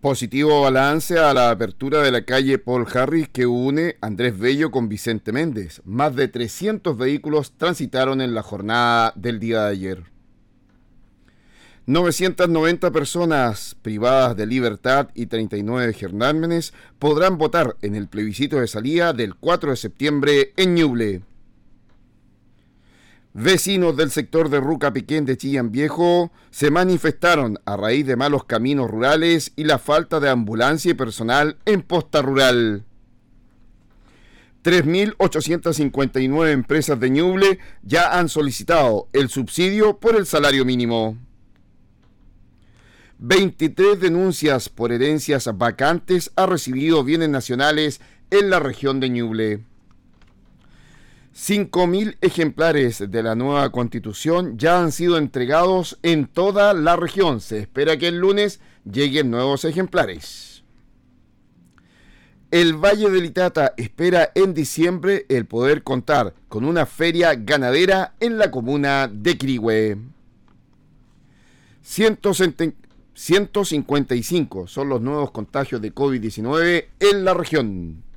Positivo balance a la apertura de la calle Paul Harris que une Andrés Bello con Vicente Méndez. Más de 300 vehículos transitaron en la jornada del día de ayer. 990 personas privadas de libertad y 39 germámenes podrán votar en el plebiscito de salida del 4 de septiembre en Ñuble. Vecinos del sector de Ruca Piquén de Chillán Viejo se manifestaron a raíz de malos caminos rurales y la falta de ambulancia y personal en posta rural. 3.859 empresas de Ñuble ya han solicitado el subsidio por el salario mínimo. 23 denuncias por herencias vacantes ha recibido bienes nacionales en la región de Ñuble. 5.000 ejemplares de la nueva constitución ya han sido entregados en toda la región. Se espera que el lunes lleguen nuevos ejemplares. El Valle del Itata espera en diciembre el poder contar con una feria ganadera en la comuna de Quirigüe. 155 son los nuevos contagios de COVID-19 en la región.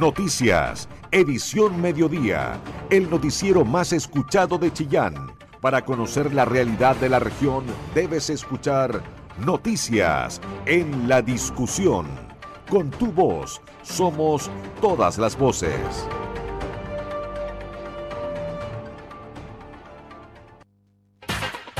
Noticias, edición mediodía, el noticiero más escuchado de Chillán. Para conocer la realidad de la región, debes escuchar Noticias en la discusión. Con tu voz, somos todas las voces.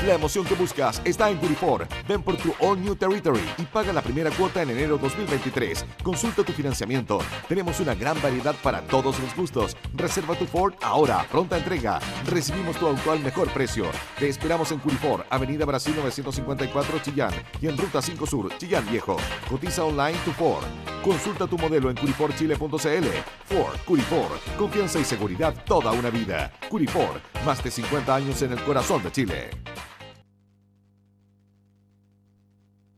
La emoción que buscas está en Curifor. Ven por tu All New Territory y paga la primera cuota en enero 2023. Consulta tu financiamiento. Tenemos una gran variedad para todos los gustos. Reserva tu Ford ahora, pronta entrega. Recibimos tu auto al mejor precio. Te esperamos en Curifor, Avenida Brasil 954 Chillán y en Ruta 5 Sur, Chillán Viejo. Cotiza online tu Ford. Consulta tu modelo en curiforchile.cl. Ford, Curifor, confianza y seguridad toda una vida. Curifor, más de 50 años en el corazón de Chile.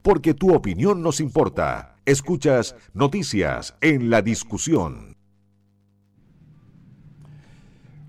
Porque tu opinión nos importa. Escuchas Noticias en la Discusión.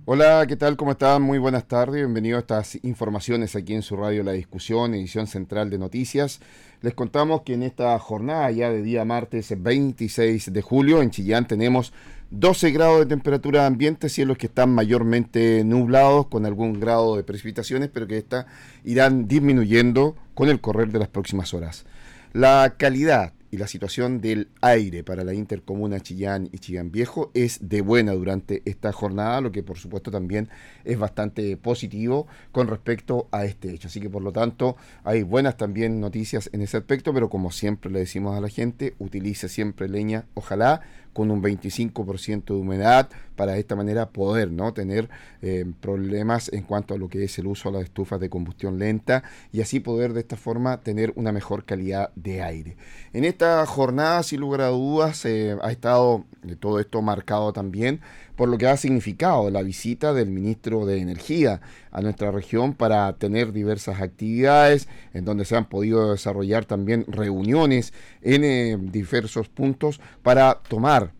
Hola, ¿qué tal? ¿Cómo están? Muy buenas tardes. Bienvenidos a estas informaciones aquí en su radio La Discusión, edición central de noticias. Les contamos que en esta jornada ya de día martes 26 de julio en Chillán tenemos 12 grados de temperatura ambiente, cielos que están mayormente nublados con algún grado de precipitaciones, pero que esta irán disminuyendo con el correr de las próximas horas. La calidad y la situación del aire para la intercomuna Chillán y Chillán Viejo es de buena durante esta jornada, lo que por supuesto también es bastante positivo con respecto a este hecho. Así que por lo tanto hay buenas también noticias en ese aspecto, pero como siempre le decimos a la gente, utilice siempre leña, ojalá con un 25% de humedad para de esta manera poder no tener eh, problemas en cuanto a lo que es el uso de las estufas de combustión lenta y así poder de esta forma tener una mejor calidad de aire. En esta jornada, sin lugar a dudas, eh, ha estado eh, todo esto marcado también por lo que ha significado la visita del ministro de Energía a nuestra región para tener diversas actividades en donde se han podido desarrollar también reuniones en eh, diversos puntos para tomar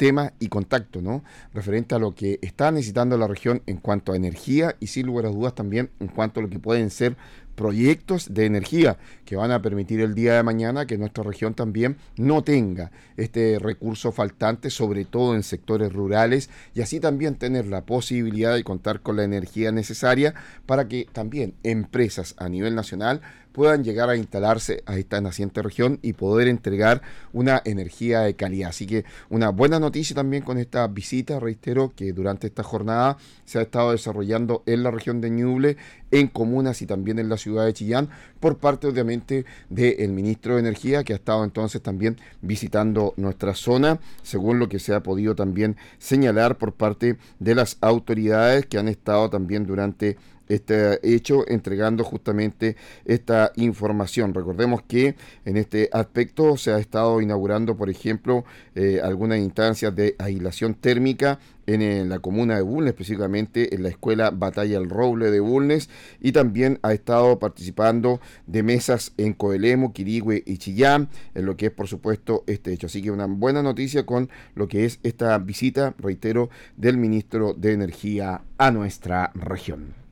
tema y contacto, ¿no? Referente a lo que está necesitando la región en cuanto a energía y sin lugar a dudas también en cuanto a lo que pueden ser proyectos de energía que van a permitir el día de mañana que nuestra región también no tenga este recurso faltante, sobre todo en sectores rurales, y así también tener la posibilidad de contar con la energía necesaria para que también empresas a nivel nacional puedan llegar a instalarse a esta naciente región y poder entregar una energía de calidad. Así que una buena noticia también con esta visita, reitero que durante esta jornada se ha estado desarrollando en la región de Ñuble, en comunas y también en la ciudad de Chillán, por parte obviamente del ministro de Energía, que ha estado entonces también visitando nuestra zona, según lo que se ha podido también señalar por parte de las autoridades que han estado también durante este hecho entregando justamente esta información. Recordemos que en este aspecto se ha estado inaugurando, por ejemplo, eh, algunas instancias de aislación térmica en, la comuna de Bulnes, específicamente en la escuela Batalla El Roble de Bulnes, y también ha estado participando de mesas en Coelemo, Quirigüe y Chillán, en lo que es, por supuesto, este hecho. Así que una buena noticia con lo que es esta visita, reitero, del ministro de Energía a nuestra región.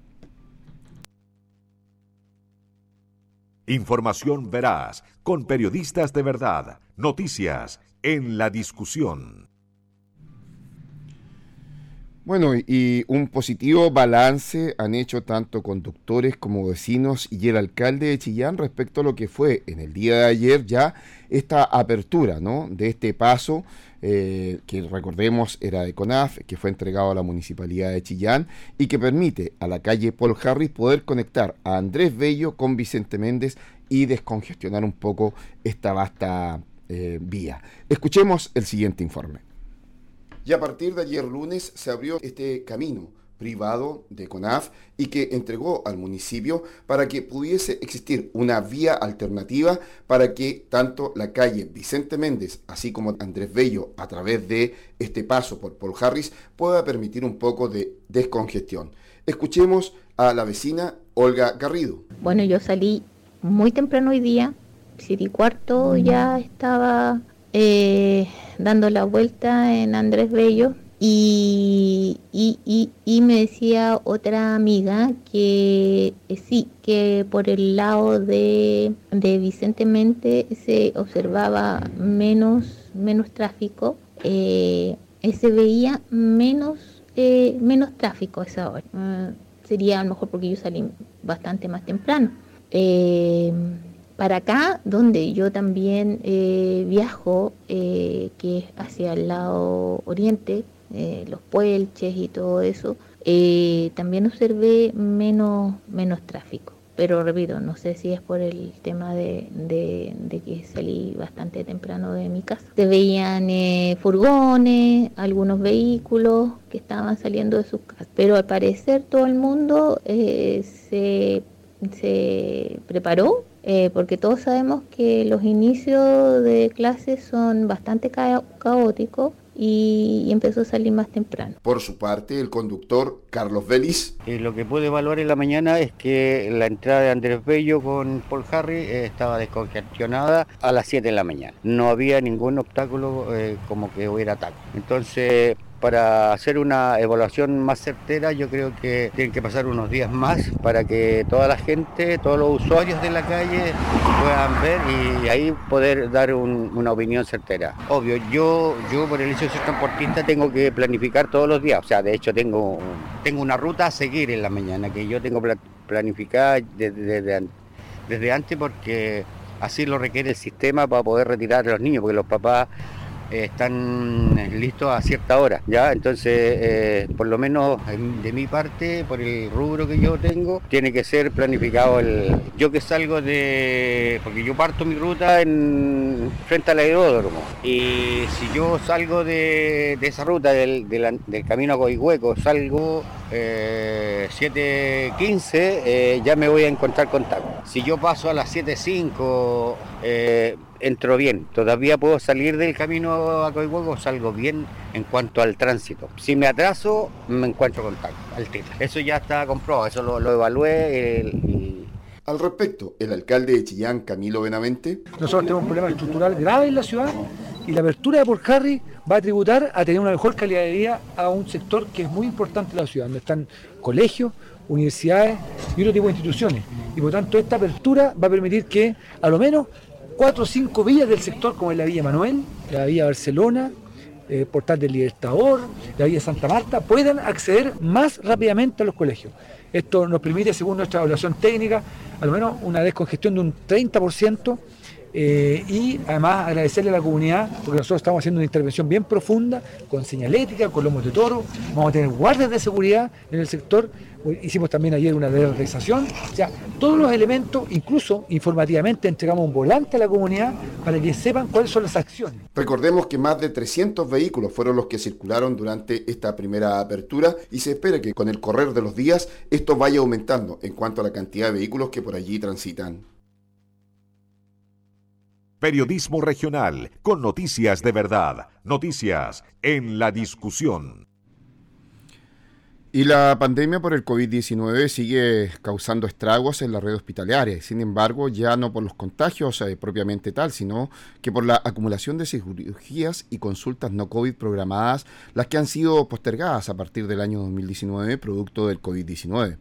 Información veraz, con periodistas de verdad. Noticias en la discusión. Bueno, y un positivo balance han hecho tanto conductores como vecinos y el alcalde de Chillán respecto a lo que fue en el día de ayer ya esta apertura ¿no? de este paso eh, que recordemos era de CONAF, que fue entregado a la Municipalidad de Chillán y que permite a la calle Paul Harris poder conectar a Andrés Bello con Vicente Méndez y descongestionar un poco esta vasta eh, vía. Escuchemos el siguiente informe. Y a partir de ayer lunes se abrió este camino privado de CONAF y que entregó al municipio para que pudiese existir una vía alternativa para que tanto la calle Vicente Méndez, así como Andrés Bello, a través de este paso por Paul Harris, pueda permitir un poco de descongestión. Escuchemos a la vecina Olga Garrido. Bueno, yo salí muy temprano hoy día, siete y cuarto ya estaba eh, dando la vuelta en Andrés Bello y, y, me decía otra amiga que eh, sí, que por el lado de, de Vicente Mente se observaba menos, menos tráfico, eh, se veía menos, eh, menos tráfico a esa hora. Ah, sería a lo mejor porque yo salí bastante más temprano. para acá, donde yo también viajo, que es hacia el lado oriente, eh, los puelches y todo eso, eh, también observé menos, menos tráfico. Pero repito, no sé si es por el tema de, que salí bastante temprano de mi casa. Se veían eh, furgones, algunos vehículos que estaban saliendo de sus casas. Pero al parecer todo el mundo se, se preparó porque todos sabemos que los inicios de clases son bastante caóticos y, empezó a salir más temprano. Por su parte, el conductor Carlos Vélez. Eh, lo que pude evaluar en la mañana es que la entrada de Andrés Bello con Paul Harry eh, estaba descongestionada a las 7 de la mañana. No había ningún obstáculo eh, como que hubiera ataque. Entonces, para hacer una evaluación más certera, yo creo que tienen que pasar unos días más para que toda la gente, todos los usuarios de la calle puedan ver y ahí poder dar una opinión certera. Obvio, yo, yo por el hecho de ser transportista tengo que planificar todos los días, o sea, de hecho tengo, tengo una ruta a seguir en la mañana que yo tengo planificada desde, desde antes porque así lo requiere el sistema para poder retirar a los niños, porque los papás están listos a cierta hora, ¿ya? Entonces, eh, por lo menos de mi parte, por el rubro que yo tengo, tiene que ser planificado el... Yo que salgo de... porque yo parto mi ruta en frente al aeródromo, y si yo salgo de, esa ruta del, camino a Coihueco, salgo 7.15, eh, eh, ya me voy a encontrar con. Si yo paso a las 7.05, eh, entro bien. Todavía puedo salir del camino a Coihueco, salgo bien en cuanto al tránsito. Si me atraso, me encuentro con taco, al Eso ya está comprobado, eso lo, evalué. Al respecto, el alcalde de Chillán, Camilo Benavente. Nosotros tenemos un problema estructural grave en la ciudad y la apertura de Port Harry va a tributar a tener una mejor calidad de vida a un sector que es muy importante en la ciudad, donde están colegios, universidades y otro tipo de instituciones. Y por tanto esta apertura va a permitir que a lo menos cuatro o cinco villas del sector, como es la Villa Manuel, la Villa Barcelona, eh, Portal del Libertador, la Villa Santa Marta, puedan acceder más rápidamente a los colegios. Esto nos permite, según nuestra evaluación técnica, a lo menos una descongestión de un 30% eh, y además agradecerle a la comunidad, porque nosotros estamos haciendo una intervención bien profunda, con señalética, con lomos de toro, vamos a tener guardias de seguridad en el sector, hicimos también ayer una realización, o sea, todos los elementos, incluso informativamente entregamos un volante a la comunidad para que sepan cuáles son las acciones. Recordemos que más de 300 vehículos fueron los que circularon durante esta primera apertura y se espera que con el correr de los días esto vaya aumentando en cuanto a la cantidad de vehículos que por allí transitan. Periodismo regional con noticias de verdad, noticias en la discusión. Y la pandemia por el COVID-19 sigue causando estragos en la red hospitalaria, sin embargo, ya no por los contagios eh, propiamente tal, sino que por la acumulación de cirugías y consultas no COVID programadas, las que han sido postergadas a partir del año 2019 producto del COVID-19.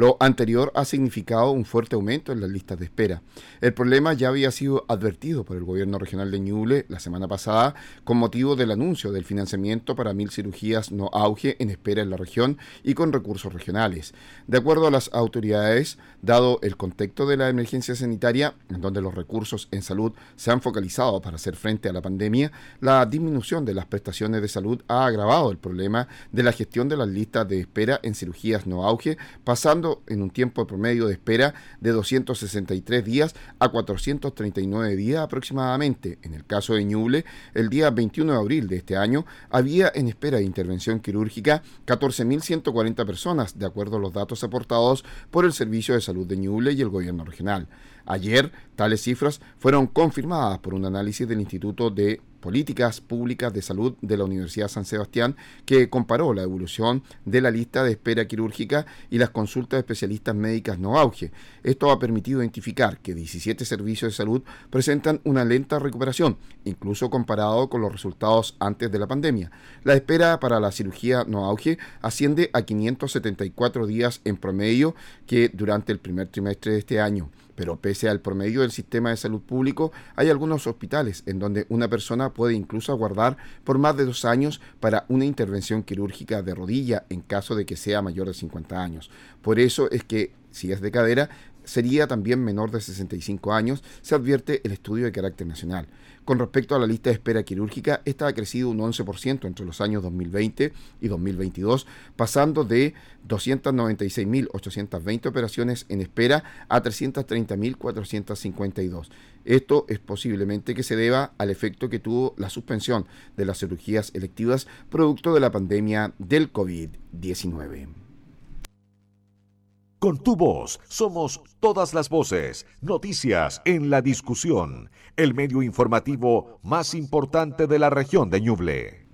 Lo anterior ha significado un fuerte aumento en las listas de espera. El problema ya había sido advertido por el gobierno regional de Ñuble la semana pasada con motivo del anuncio del financiamiento para mil cirugías no auge en espera en la región y con recursos regionales. De acuerdo a las autoridades, dado el contexto de la emergencia sanitaria, en donde los recursos en salud se han focalizado para hacer frente a la pandemia, la disminución de las prestaciones de salud ha agravado el problema de la gestión de las listas de espera en cirugías no auge, pasando en un tiempo promedio de espera de 263 días a 439 días aproximadamente. En el caso de Ñuble, el día 21 de abril de este año había en espera de intervención quirúrgica 14.140 personas, de acuerdo a los datos aportados por el Servicio de Salud de Ñuble y el Gobierno Regional. Ayer, tales cifras fueron confirmadas por un análisis del Instituto de Políticas Públicas de Salud de la Universidad San Sebastián, que comparó la evolución de la lista de espera quirúrgica y las consultas de especialistas médicas no auge. Esto ha permitido identificar que 17 servicios de salud presentan una lenta recuperación, incluso comparado con los resultados antes de la pandemia. La espera para la cirugía no auge asciende a 574 días en promedio que durante el primer trimestre de este año. Pero pese al promedio del sistema de salud público, hay algunos hospitales en donde una persona puede incluso aguardar por más de dos años para una intervención quirúrgica de rodilla en caso de que sea mayor de 50 años. Por eso es que, si es de cadera, sería también menor de 65 años, se advierte el estudio de carácter nacional. Con respecto a la lista de espera quirúrgica, esta ha crecido un 11% entre los años 2020 y 2022, pasando de 296.820 operaciones en espera a 330.452. Esto es posiblemente que se deba al efecto que tuvo la suspensión de las cirugías electivas producto de la pandemia del COVID-19. Con tu voz somos todas las voces, noticias en la discusión, el medio informativo más importante de la región de Ñuble.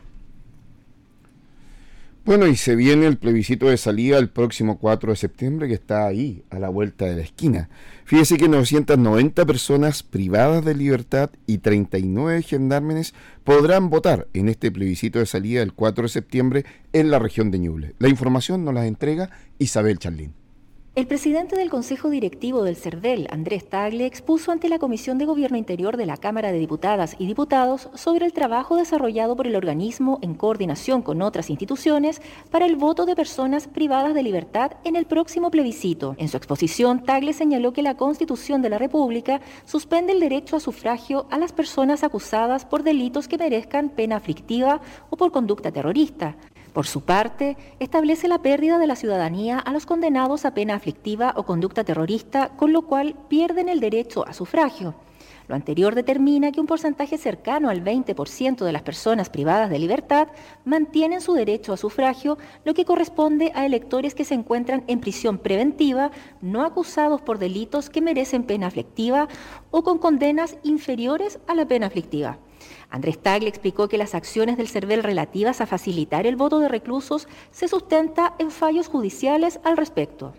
Bueno, y se viene el plebiscito de salida el próximo 4 de septiembre que está ahí, a la vuelta de la esquina. Fíjese que 990 personas privadas de libertad y 39 gendarmes podrán votar en este plebiscito de salida el 4 de septiembre en la región de Ñuble. La información nos la entrega Isabel Charlín. El presidente del Consejo Directivo del CERVEL, Andrés Tagle, expuso ante la Comisión de Gobierno Interior de la Cámara de Diputadas y Diputados sobre el trabajo desarrollado por el organismo en coordinación con otras instituciones para el voto de personas privadas de libertad en el próximo plebiscito. En su exposición, Tagle señaló que la Constitución de la República suspende el derecho a sufragio a las personas acusadas por delitos que merezcan pena aflictiva o por conducta terrorista. Por su parte, establece la pérdida de la ciudadanía a los condenados a pena aflictiva o conducta terrorista, con lo cual pierden el derecho a sufragio. Lo anterior determina que un porcentaje cercano al 20% de las personas privadas de libertad mantienen su derecho a sufragio, lo que corresponde a electores que se encuentran en prisión preventiva, no acusados por delitos que merecen pena aflictiva o con condenas inferiores a la pena aflictiva. Andrés Tagle explicó que las acciones del CERVEL relativas a facilitar el voto de reclusos se sustenta en fallos judiciales al respecto.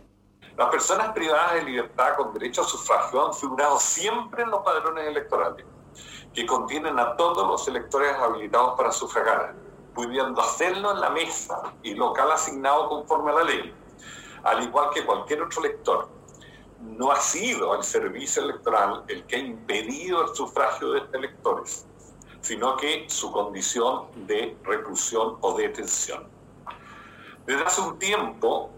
Las personas privadas de libertad con derecho a sufragio han figurado siempre en los padrones electorales, que contienen a todos los electores habilitados para sufragar, pudiendo hacerlo en la mesa y local asignado conforme a la ley, al igual que cualquier otro elector. No ha sido el servicio electoral el que ha impedido el sufragio de electores sino que su condición de reclusión o detención. Desde hace un tiempo,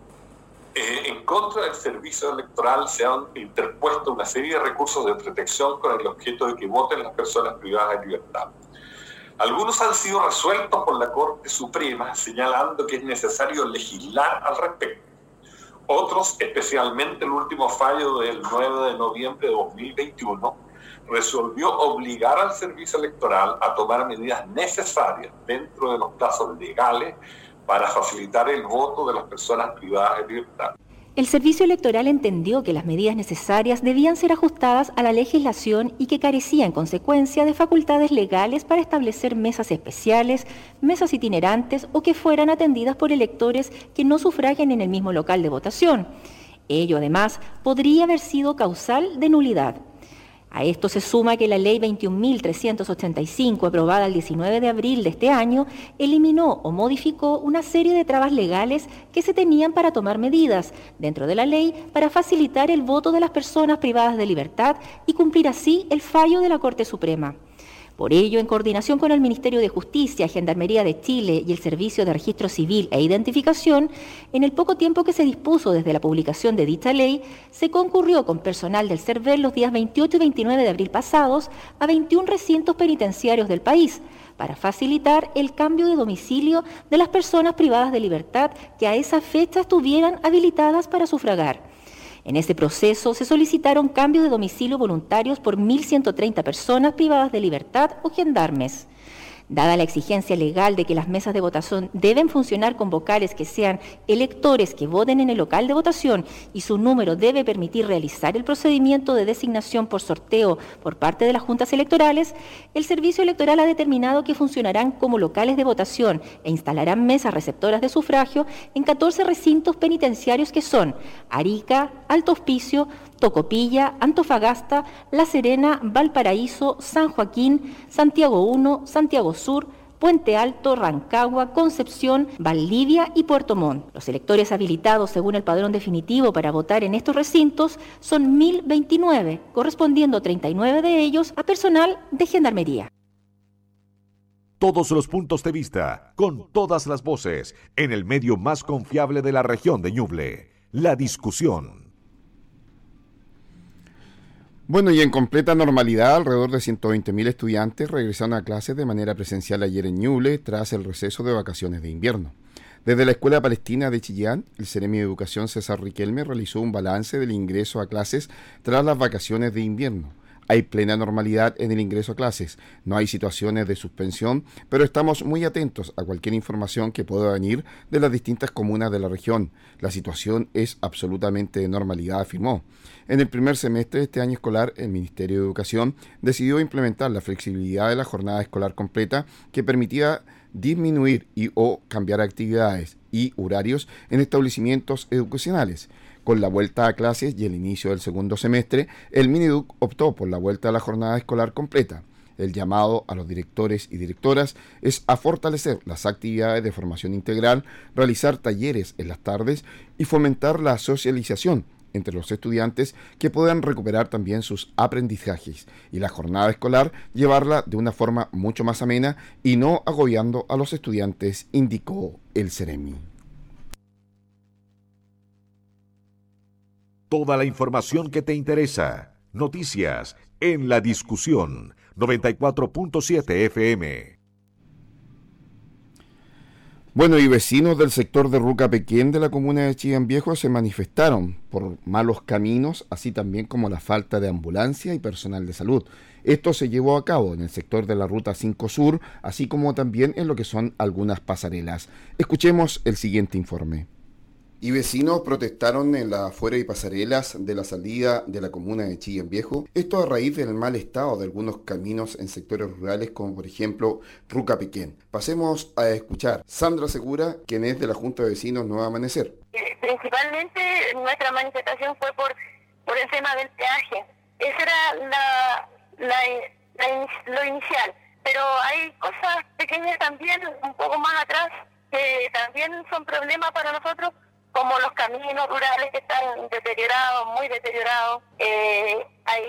eh, en contra del servicio electoral se han interpuesto una serie de recursos de protección con el objeto de que voten las personas privadas de libertad. Algunos han sido resueltos por la Corte Suprema señalando que es necesario legislar al respecto. Otros, especialmente el último fallo del 9 de noviembre de 2021, resolvió obligar al servicio electoral a tomar medidas necesarias dentro de los plazos legales para facilitar el voto de las personas privadas de libertad. El Servicio Electoral entendió que las medidas necesarias debían ser ajustadas a la legislación y que carecía en consecuencia de facultades legales para establecer mesas especiales, mesas itinerantes o que fueran atendidas por electores que no sufraguen en el mismo local de votación. Ello, además, podría haber sido causal de nulidad. A esto se suma que la ley 21.385, aprobada el 19 de abril de este año, eliminó o modificó una serie de trabas legales que se tenían para tomar medidas dentro de la ley para facilitar el voto de las personas privadas de libertad y cumplir así el fallo de la Corte Suprema. Por ello, en coordinación con el Ministerio de Justicia, Gendarmería de Chile y el Servicio de Registro Civil e Identificación, en el poco tiempo que se dispuso desde la publicación de dicha ley, se concurrió con personal del CERVEL los días 28 y 29 de abril pasados a 21 recintos penitenciarios del país para facilitar el cambio de domicilio de las personas privadas de libertad que a esa fecha estuvieran habilitadas para sufragar. En ese proceso se solicitaron cambios de domicilio voluntarios por 1.130 personas privadas de libertad o gendarmes. Dada la exigencia legal de que las mesas de votación deben funcionar con vocales que sean electores que voten en el local de votación y su número debe permitir realizar el procedimiento de designación por sorteo por parte de las juntas electorales, el Servicio Electoral ha determinado que funcionarán como locales de votación e instalarán mesas receptoras de sufragio en 14 recintos penitenciarios que son Arica, Alto Hospicio, Tocopilla, Antofagasta, La Serena, Valparaíso, San Joaquín, Santiago I, Santiago Sur, Puente Alto, Rancagua, Concepción, Valdivia y Puerto Montt. Los electores habilitados según el padrón definitivo para votar en estos recintos son 1.029, correspondiendo 39 de ellos a personal de Gendarmería. Todos los puntos de vista, con todas las voces, en el medio más confiable de la región de Ñuble. La discusión. Bueno, y en completa normalidad, alrededor de 120.000 estudiantes regresaron a clases de manera presencial ayer en Ñuble tras el receso de vacaciones de invierno. Desde la Escuela Palestina de Chillán, el Ceremi de Educación César Riquelme realizó un balance del ingreso a clases tras las vacaciones de invierno. Hay plena normalidad en el ingreso a clases, no hay situaciones de suspensión, pero estamos muy atentos a cualquier información que pueda venir de las distintas comunas de la región. La situación es absolutamente de normalidad, afirmó. En el primer semestre de este año escolar, el Ministerio de Educación decidió implementar la flexibilidad de la jornada escolar completa que permitía disminuir y o cambiar actividades y horarios en establecimientos educacionales. Con la vuelta a clases y el inicio del segundo semestre, el Miniduc optó por la vuelta a la jornada escolar completa. El llamado a los directores y directoras es a fortalecer las actividades de formación integral, realizar talleres en las tardes y fomentar la socialización entre los estudiantes que puedan recuperar también sus aprendizajes y la jornada escolar llevarla de una forma mucho más amena y no agobiando a los estudiantes, indicó el Ceremi. Toda la información que te interesa. Noticias en la discusión 94.7 FM. Bueno, y vecinos del sector de Ruca Pequén de la comuna de Chillán Viejo se manifestaron por malos caminos, así también como la falta de ambulancia y personal de salud. Esto se llevó a cabo en el sector de la Ruta 5 Sur, así como también en lo que son algunas pasarelas. Escuchemos el siguiente informe. Y vecinos protestaron en la afuera y pasarelas de la salida de la comuna de Chillán Viejo, esto a raíz del mal estado de algunos caminos en sectores rurales como por ejemplo Ruca Pequén. Pasemos a escuchar Sandra Segura, quien es de la Junta de Vecinos Nueva Amanecer. Eh, principalmente nuestra manifestación fue por, por el tema del peaje. Esa era lo inicial. Pero hay cosas pequeñas también, un poco más atrás, que también son problemas para nosotros como los caminos rurales que están deteriorados, muy deteriorados. Eh, hay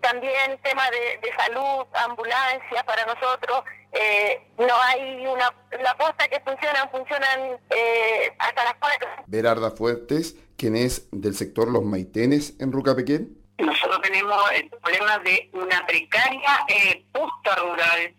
también temas de, salud, ambulancias para nosotros. Eh, no hay una la posta que funcionan, funcionan eh, hasta las cuatro. Berarda Fuertes, quien es del sector Los Maitenes en Rucapequén. Nosotros tenemos el problema de una precaria posta rural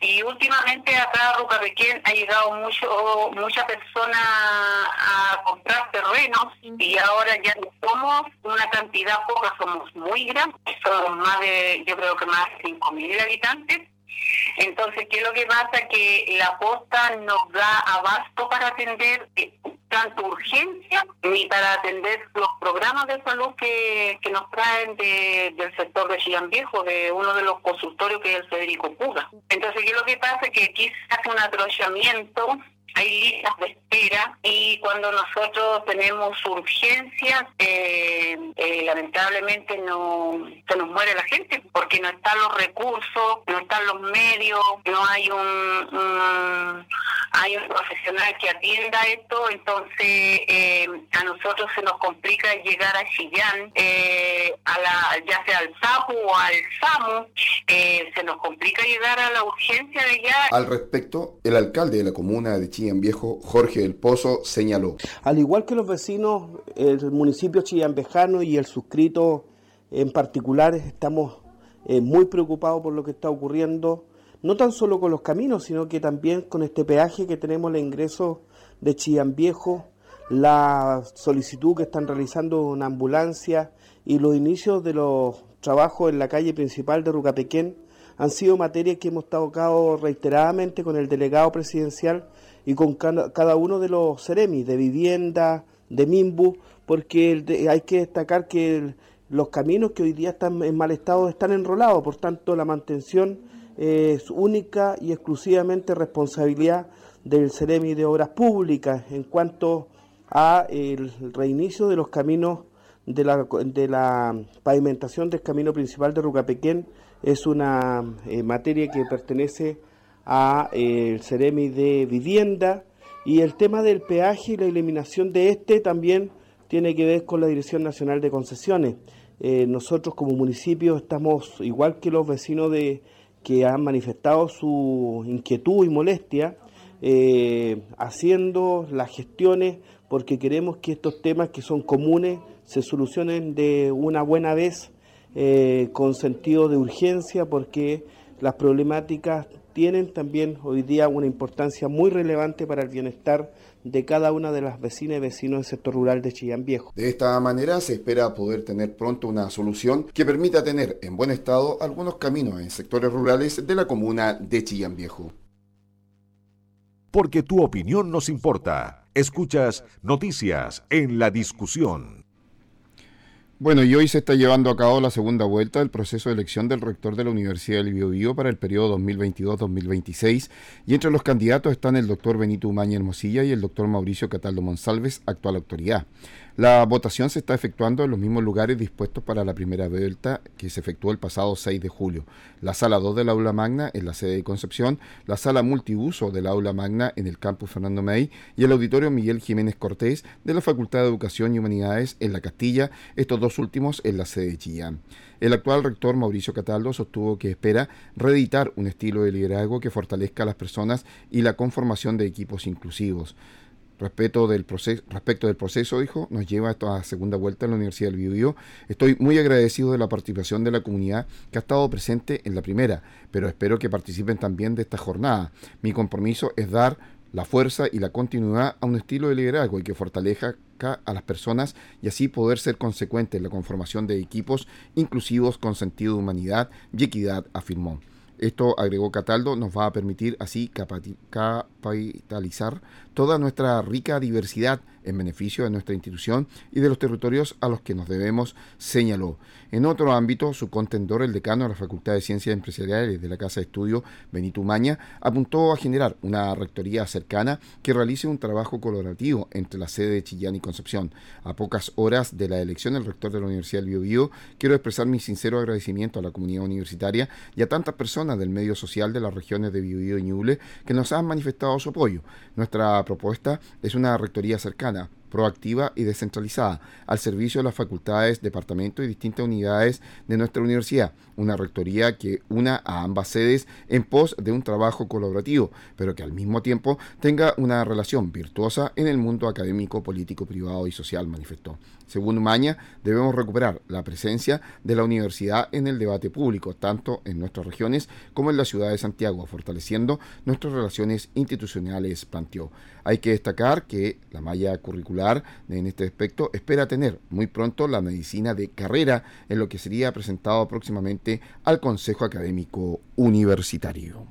y últimamente acá a Rucapequén ha llegado mucho mucha persona a comprar terrenos y ahora ya no somos una cantidad poca, somos muy grandes, somos más de, yo creo que más de 5.000 habitantes. Entonces, ¿qué es lo que pasa? Que la posta nos da abasto para atender eh, tanto urgencia ni para atender los programas de salud que, que nos traen de, del sector de Chillán Viejo, de uno de los consultorios que es el Federico Puga. Entonces, ¿qué lo que pasa? Que aquí se hace un atrochamiento hay listas de espera y cuando nosotros tenemos urgencias, eh, eh, lamentablemente no se nos muere la gente porque no están los recursos, no están los medios, no hay un, hay un profesional que atienda esto, entonces eh, a nosotros se nos complica llegar a Chillán, a la, ya sea al SAPU o al SAMU, se nos complica llegar a la urgencia de allá. Al respecto, el alcalde de la comuna de Chillán Chillán Viejo, Jorge del Pozo, señaló. Al igual que los vecinos, el municipio chillanvejano y el suscrito en particular, estamos eh, muy preocupados por lo que está ocurriendo, no tan solo con los caminos, sino que también con este peaje que tenemos el ingreso de Chillán Viejo, la solicitud que están realizando una ambulancia y los inicios de los trabajos en la calle principal de Rucapequén han sido materias que hemos tocado reiteradamente con el delegado presidencial y con cada uno de los ceremis de vivienda, de Mimbu, porque hay que destacar que los caminos que hoy día están en mal estado están enrolados, por tanto la mantención es única y exclusivamente responsabilidad del Ceremi de Obras Públicas en cuanto a el reinicio de los caminos de la, de la pavimentación del camino principal de Rucapequén. Es una eh, materia que pertenece a eh, el Ceremi de Vivienda y el tema del peaje y la eliminación de este también tiene que ver con la Dirección Nacional de Concesiones. Eh, nosotros como municipio estamos, igual que los vecinos de que han manifestado su inquietud y molestia, eh, haciendo las gestiones porque queremos que estos temas que son comunes se solucionen de una buena vez con sentido de urgencia porque las problemáticas tienen también hoy día una importancia muy relevante para el bienestar de cada una de las vecinas y vecinos del sector rural de Chillán Viejo. De esta manera se espera poder tener pronto una solución que permita tener en buen estado algunos caminos en sectores rurales de la comuna de Chillán Viejo. Porque tu opinión nos importa. Escuchas noticias en la discusión. Bueno, y hoy se está llevando a cabo la segunda vuelta del proceso de elección del rector de la Universidad del Biobío para el periodo 2022-2026 y entre los candidatos están el doctor Benito Umaña Hermosilla y el doctor Mauricio Cataldo Monsalves, actual autoridad. La votación se está efectuando en los mismos lugares dispuestos para la primera vuelta que se efectuó el pasado 6 de julio. La sala 2 del aula magna en la sede de Concepción, la sala multiuso del aula magna en el campus Fernando May y el auditorio Miguel Jiménez Cortés de la Facultad de Educación y Humanidades en la Castilla, estos dos últimos en la sede de Chillán. El actual rector Mauricio Cataldo sostuvo que espera reeditar un estilo de liderazgo que fortalezca a las personas y la conformación de equipos inclusivos. Respecto del, proceso, respecto del proceso, dijo, nos lleva a esta segunda vuelta en la Universidad del Biobío. Estoy muy agradecido de la participación de la comunidad que ha estado presente en la primera, pero espero que participen también de esta jornada. Mi compromiso es dar la fuerza y la continuidad a un estilo de liderazgo y que fortalezca a las personas y así poder ser consecuente en la conformación de equipos inclusivos con sentido de humanidad y equidad, afirmó. Esto, agregó Cataldo, nos va a permitir así capitalizar toda nuestra rica diversidad en beneficio de nuestra institución y de los territorios a los que nos debemos, señaló. En otro ámbito, su contendor, el decano de la Facultad de Ciencias Empresariales de la Casa de Estudio, Benito Umaña, apuntó a generar una rectoría cercana que realice un trabajo colaborativo entre la sede de Chillán y Concepción. A pocas horas de la elección del rector de la Universidad del Biobío, quiero expresar mi sincero agradecimiento a la comunidad universitaria y a tantas personas del medio social de las regiones de Biobío y Ñuble que nos han manifestado su apoyo. Nuestra propuesta es una rectoría cercana proactiva y descentralizada, al servicio de las facultades, departamentos y distintas unidades de nuestra universidad. Una rectoría que una a ambas sedes en pos de un trabajo colaborativo, pero que al mismo tiempo tenga una relación virtuosa en el mundo académico, político, privado y social, manifestó. Según Maña, debemos recuperar la presencia de la universidad en el debate público, tanto en nuestras regiones como en la ciudad de Santiago, fortaleciendo nuestras relaciones institucionales, planteó. Hay que destacar que la malla curricular en este aspecto espera tener muy pronto la medicina de carrera en lo que sería presentado próximamente al Consejo Académico Universitario.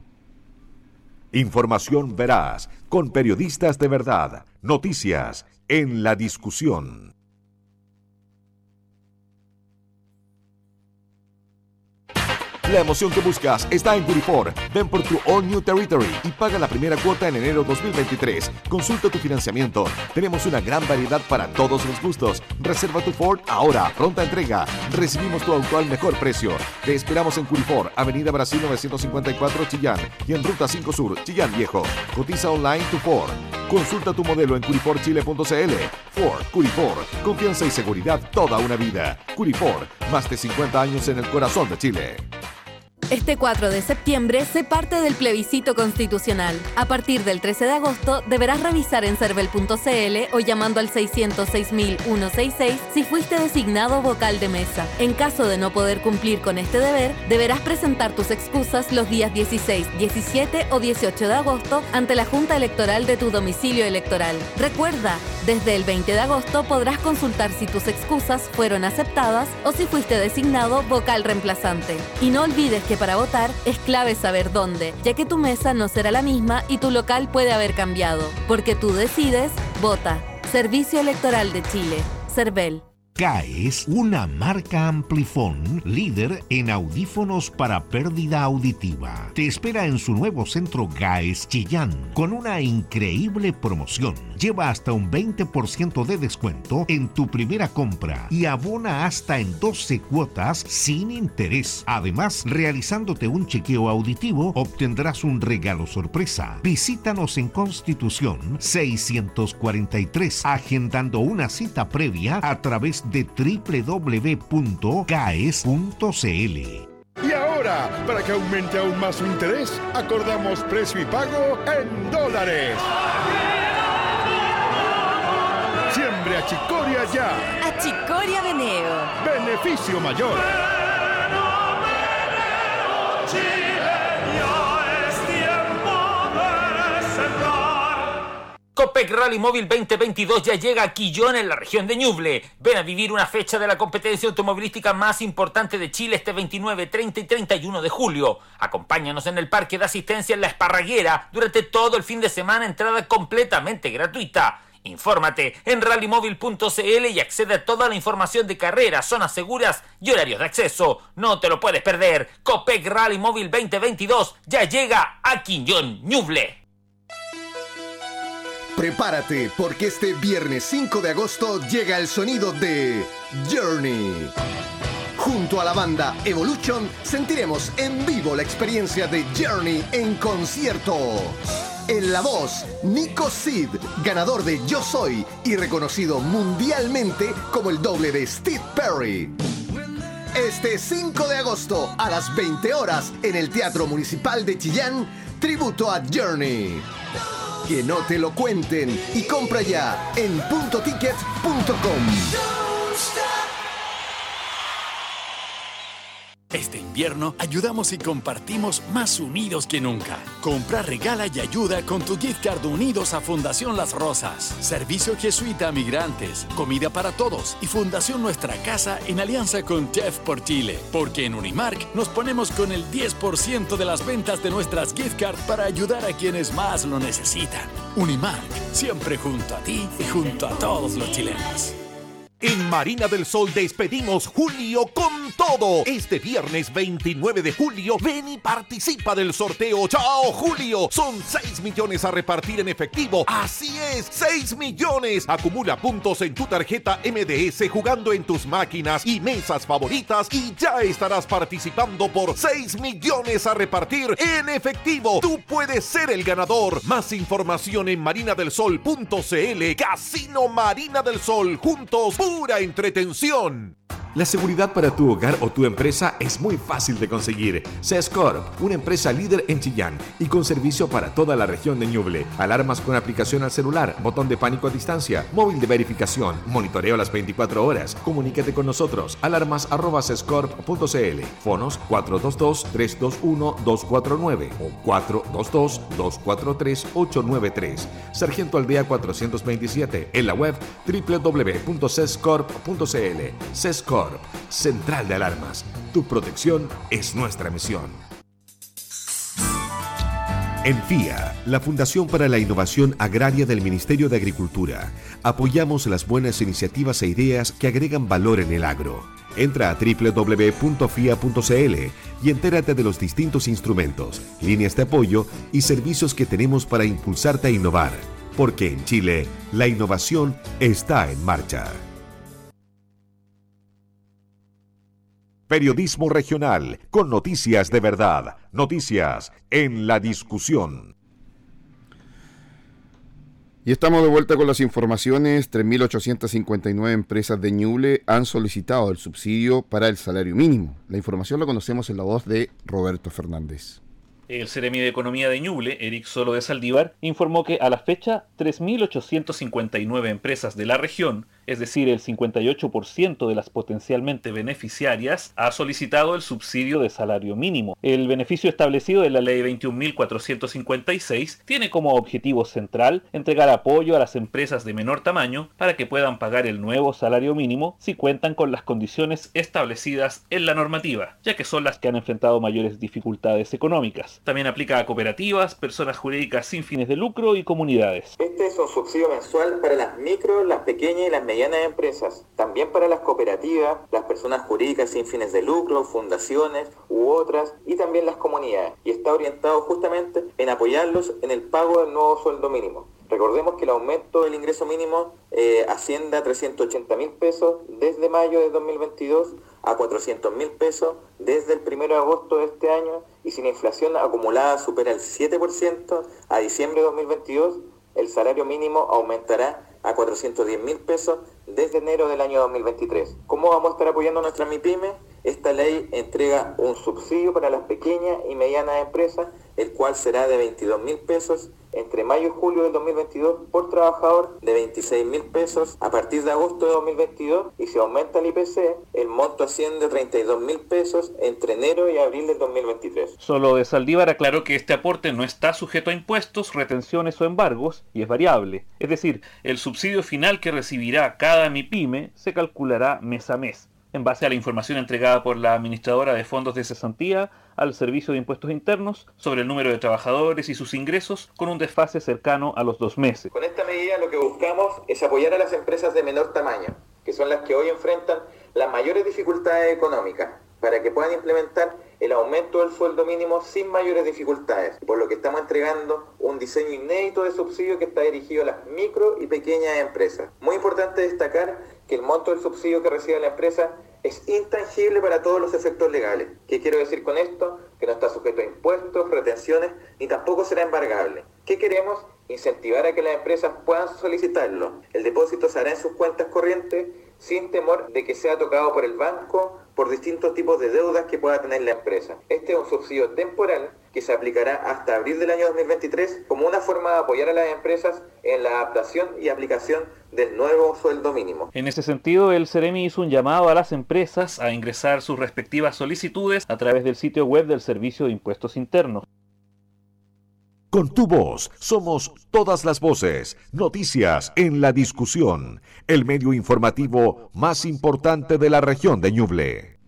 Información veraz, con periodistas de verdad. Noticias en la discusión. La emoción que buscas está en Curifor. Ven por tu All New Territory y paga la primera cuota en enero 2023. Consulta tu financiamiento. Tenemos una gran variedad para todos los gustos. Reserva tu Ford ahora, pronta entrega. Recibimos tu auto al mejor precio. Te esperamos en Curifor, Avenida Brasil 954 Chillán y en Ruta 5 Sur, Chillán Viejo. Cotiza online tu Ford. Consulta tu modelo en curiforchile.cl. Ford, Curifor, confianza y seguridad toda una vida. Curifor, más de 50 años en el corazón de Chile. Este 4 de septiembre se parte del plebiscito constitucional. A partir del 13 de agosto deberás revisar en cervel.cl o llamando al 606.166 si fuiste designado vocal de mesa. En caso de no poder cumplir con este deber, deberás presentar tus excusas los días 16, 17 o 18 de agosto ante la Junta Electoral de tu domicilio electoral. Recuerda, desde el 20 de agosto podrás consultar si tus excusas fueron aceptadas o si fuiste designado vocal reemplazante. Y no olvides que para votar es clave saber dónde, ya que tu mesa no será la misma y tu local puede haber cambiado. Porque tú decides, vota. Servicio Electoral de Chile. CERVEL. GAES, una marca Amplifon, líder en audífonos para pérdida auditiva. Te espera en su nuevo centro GAES Chillán, con una increíble promoción. Lleva hasta un 20% de descuento en tu primera compra y abona hasta en 12 cuotas sin interés. Además, realizándote un chequeo auditivo, obtendrás un regalo sorpresa. Visítanos en Constitución 643, agendando una cita previa a través de www.caes.cl. Y ahora, para que aumente aún más su interés, acordamos precio y pago en dólares. Siembre a Chicoria ya. A Chicoria Veneo. Beneficio mayor. Copec Rally Móvil 2022 ya llega a Quillón en la región de Ñuble. Ven a vivir una fecha de la competencia automovilística más importante de Chile este 29, 30 y 31 de julio. Acompáñanos en el parque de asistencia en La Esparraguera durante todo el fin de semana, entrada completamente gratuita. Infórmate en rallymóvil.cl y accede a toda la información de carreras, zonas seguras y horarios de acceso. No te lo puedes perder. Copec Rally Móvil 2022 ya llega a Quillón Ñuble. Prepárate porque este viernes 5 de agosto llega el sonido de Journey. Junto a la banda Evolution sentiremos en vivo la experiencia de Journey en concierto. En la voz, Nico Sid, ganador de Yo Soy y reconocido mundialmente como el doble de Steve Perry. Este 5 de agosto a las 20 horas en el Teatro Municipal de Chillán, tributo a Journey. Que no te lo cuenten y compra ya en puntoticket.com. ayudamos y compartimos más unidos que nunca. Compra, regala y ayuda con tu gift card unidos a Fundación Las Rosas, Servicio Jesuita a Migrantes, Comida para Todos y Fundación Nuestra Casa en alianza con Chef por Chile. Porque en Unimark nos ponemos con el 10% de las ventas de nuestras gift cards para ayudar a quienes más lo necesitan. Unimark, siempre junto a ti y junto a todos los chilenos. En Marina del Sol despedimos julio con todo. Este viernes 29 de julio, ven y participa del sorteo. ¡Chao, Julio! Son 6 millones a repartir en efectivo. Así es, 6 millones. Acumula puntos en tu tarjeta MDS jugando en tus máquinas y mesas favoritas y ya estarás participando por 6 millones a repartir en efectivo. Tú puedes ser el ganador. Más información en marinadelsol.cl. Casino Marina del Sol. Juntos pura entretención. La seguridad para tu hogar o tu empresa es muy fácil de conseguir. Corp, una empresa líder en Chillán y con servicio para toda la región de Ñuble. Alarmas con aplicación al celular, botón de pánico a distancia, móvil de verificación, monitoreo las 24 horas. Comunícate con nosotros. Alarmas@sescorp.cl. Fonos 422-321-249 o 422-243-893. Sargento Aldea 427. En la web www.cescorp.cl. Cescorp Central de Alarmas. Tu protección es nuestra misión. En FIA, la Fundación para la Innovación Agraria del Ministerio de Agricultura, apoyamos las buenas iniciativas e ideas que agregan valor en el agro. Entra a www.fia.cl y entérate de los distintos instrumentos, líneas de apoyo y servicios que tenemos para impulsarte a innovar, porque en Chile la innovación está en marcha. Periodismo regional con noticias de verdad, noticias en la discusión. Y estamos de vuelta con las informaciones. 3.859 empresas de Ñuble han solicitado el subsidio para el salario mínimo. La información la conocemos en la voz de Roberto Fernández. El Ceremi de Economía de Ñuble, Eric Solo de Saldívar, informó que a la fecha 3.859 empresas de la región es decir, el 58% de las potencialmente beneficiarias, ha solicitado el subsidio de salario mínimo. El beneficio establecido en la Ley 21.456 tiene como objetivo central entregar apoyo a las empresas de menor tamaño para que puedan pagar el nuevo salario mínimo si cuentan con las condiciones establecidas en la normativa, ya que son las que han enfrentado mayores dificultades económicas. También aplica a cooperativas, personas jurídicas sin fines de lucro y comunidades. Este es un subsidio mensual para las micro, las pequeñas y las medianas medianas empresas, también para las cooperativas, las personas jurídicas sin fines de lucro, fundaciones u otras, y también las comunidades, y está orientado justamente en apoyarlos en el pago del nuevo sueldo mínimo. Recordemos que el aumento del ingreso mínimo eh, asciende a 380 mil pesos desde mayo de 2022 a 400 mil pesos desde el 1 de agosto de este año y si la inflación acumulada supera el 7% a diciembre de 2022, el salario mínimo aumentará a 410 mil pesos desde enero del año 2023. ¿Cómo vamos a estar apoyando a nuestra MIPYME? Esta ley entrega un subsidio para las pequeñas y medianas empresas, el cual será de 22 mil pesos entre mayo y julio del 2022 por trabajador de 26 mil pesos a partir de agosto de 2022 y si aumenta el IPC, el monto asciende a 32 mil pesos entre enero y abril del 2023. Solo de Saldívar aclaró que este aporte no está sujeto a impuestos, retenciones o embargos y es variable. Es decir, el subsidio final que recibirá cada MIPYME se calculará mes a mes en base a la información entregada por la administradora de fondos de cesantía al Servicio de Impuestos Internos sobre el número de trabajadores y sus ingresos con un desfase cercano a los dos meses. Con esta medida lo que buscamos es apoyar a las empresas de menor tamaño, que son las que hoy enfrentan las mayores dificultades económicas, para que puedan implementar el aumento del sueldo mínimo sin mayores dificultades, por lo que estamos entregando un diseño inédito de subsidio que está dirigido a las micro y pequeñas empresas. Muy importante destacar que el monto del subsidio que recibe la empresa es intangible para todos los efectos legales. ¿Qué quiero decir con esto? Que no está sujeto a impuestos, retenciones, ni tampoco será embargable. ¿Qué queremos? Incentivar a que las empresas puedan solicitarlo. El depósito se hará en sus cuentas corrientes sin temor de que sea tocado por el banco por distintos tipos de deudas que pueda tener la empresa. Este es un subsidio temporal que se aplicará hasta abril del año 2023 como una forma de apoyar a las empresas en la adaptación y aplicación del nuevo sueldo mínimo. En ese sentido, el Ceremi hizo un llamado a las empresas a ingresar sus respectivas solicitudes a través del sitio web del Servicio de Impuestos Internos. Con tu voz somos todas las voces, noticias en la discusión, el medio informativo más importante de la región de Ñuble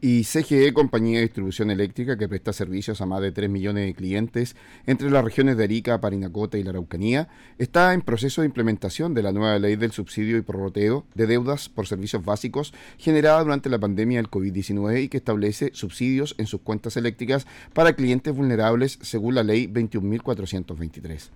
y CGE, compañía de distribución eléctrica que presta servicios a más de 3 millones de clientes entre las regiones de Arica, Parinacota y la Araucanía, está en proceso de implementación de la nueva ley del subsidio y prorroteo de deudas por servicios básicos generada durante la pandemia del COVID-19 y que establece subsidios en sus cuentas eléctricas para clientes vulnerables según la ley 21.423.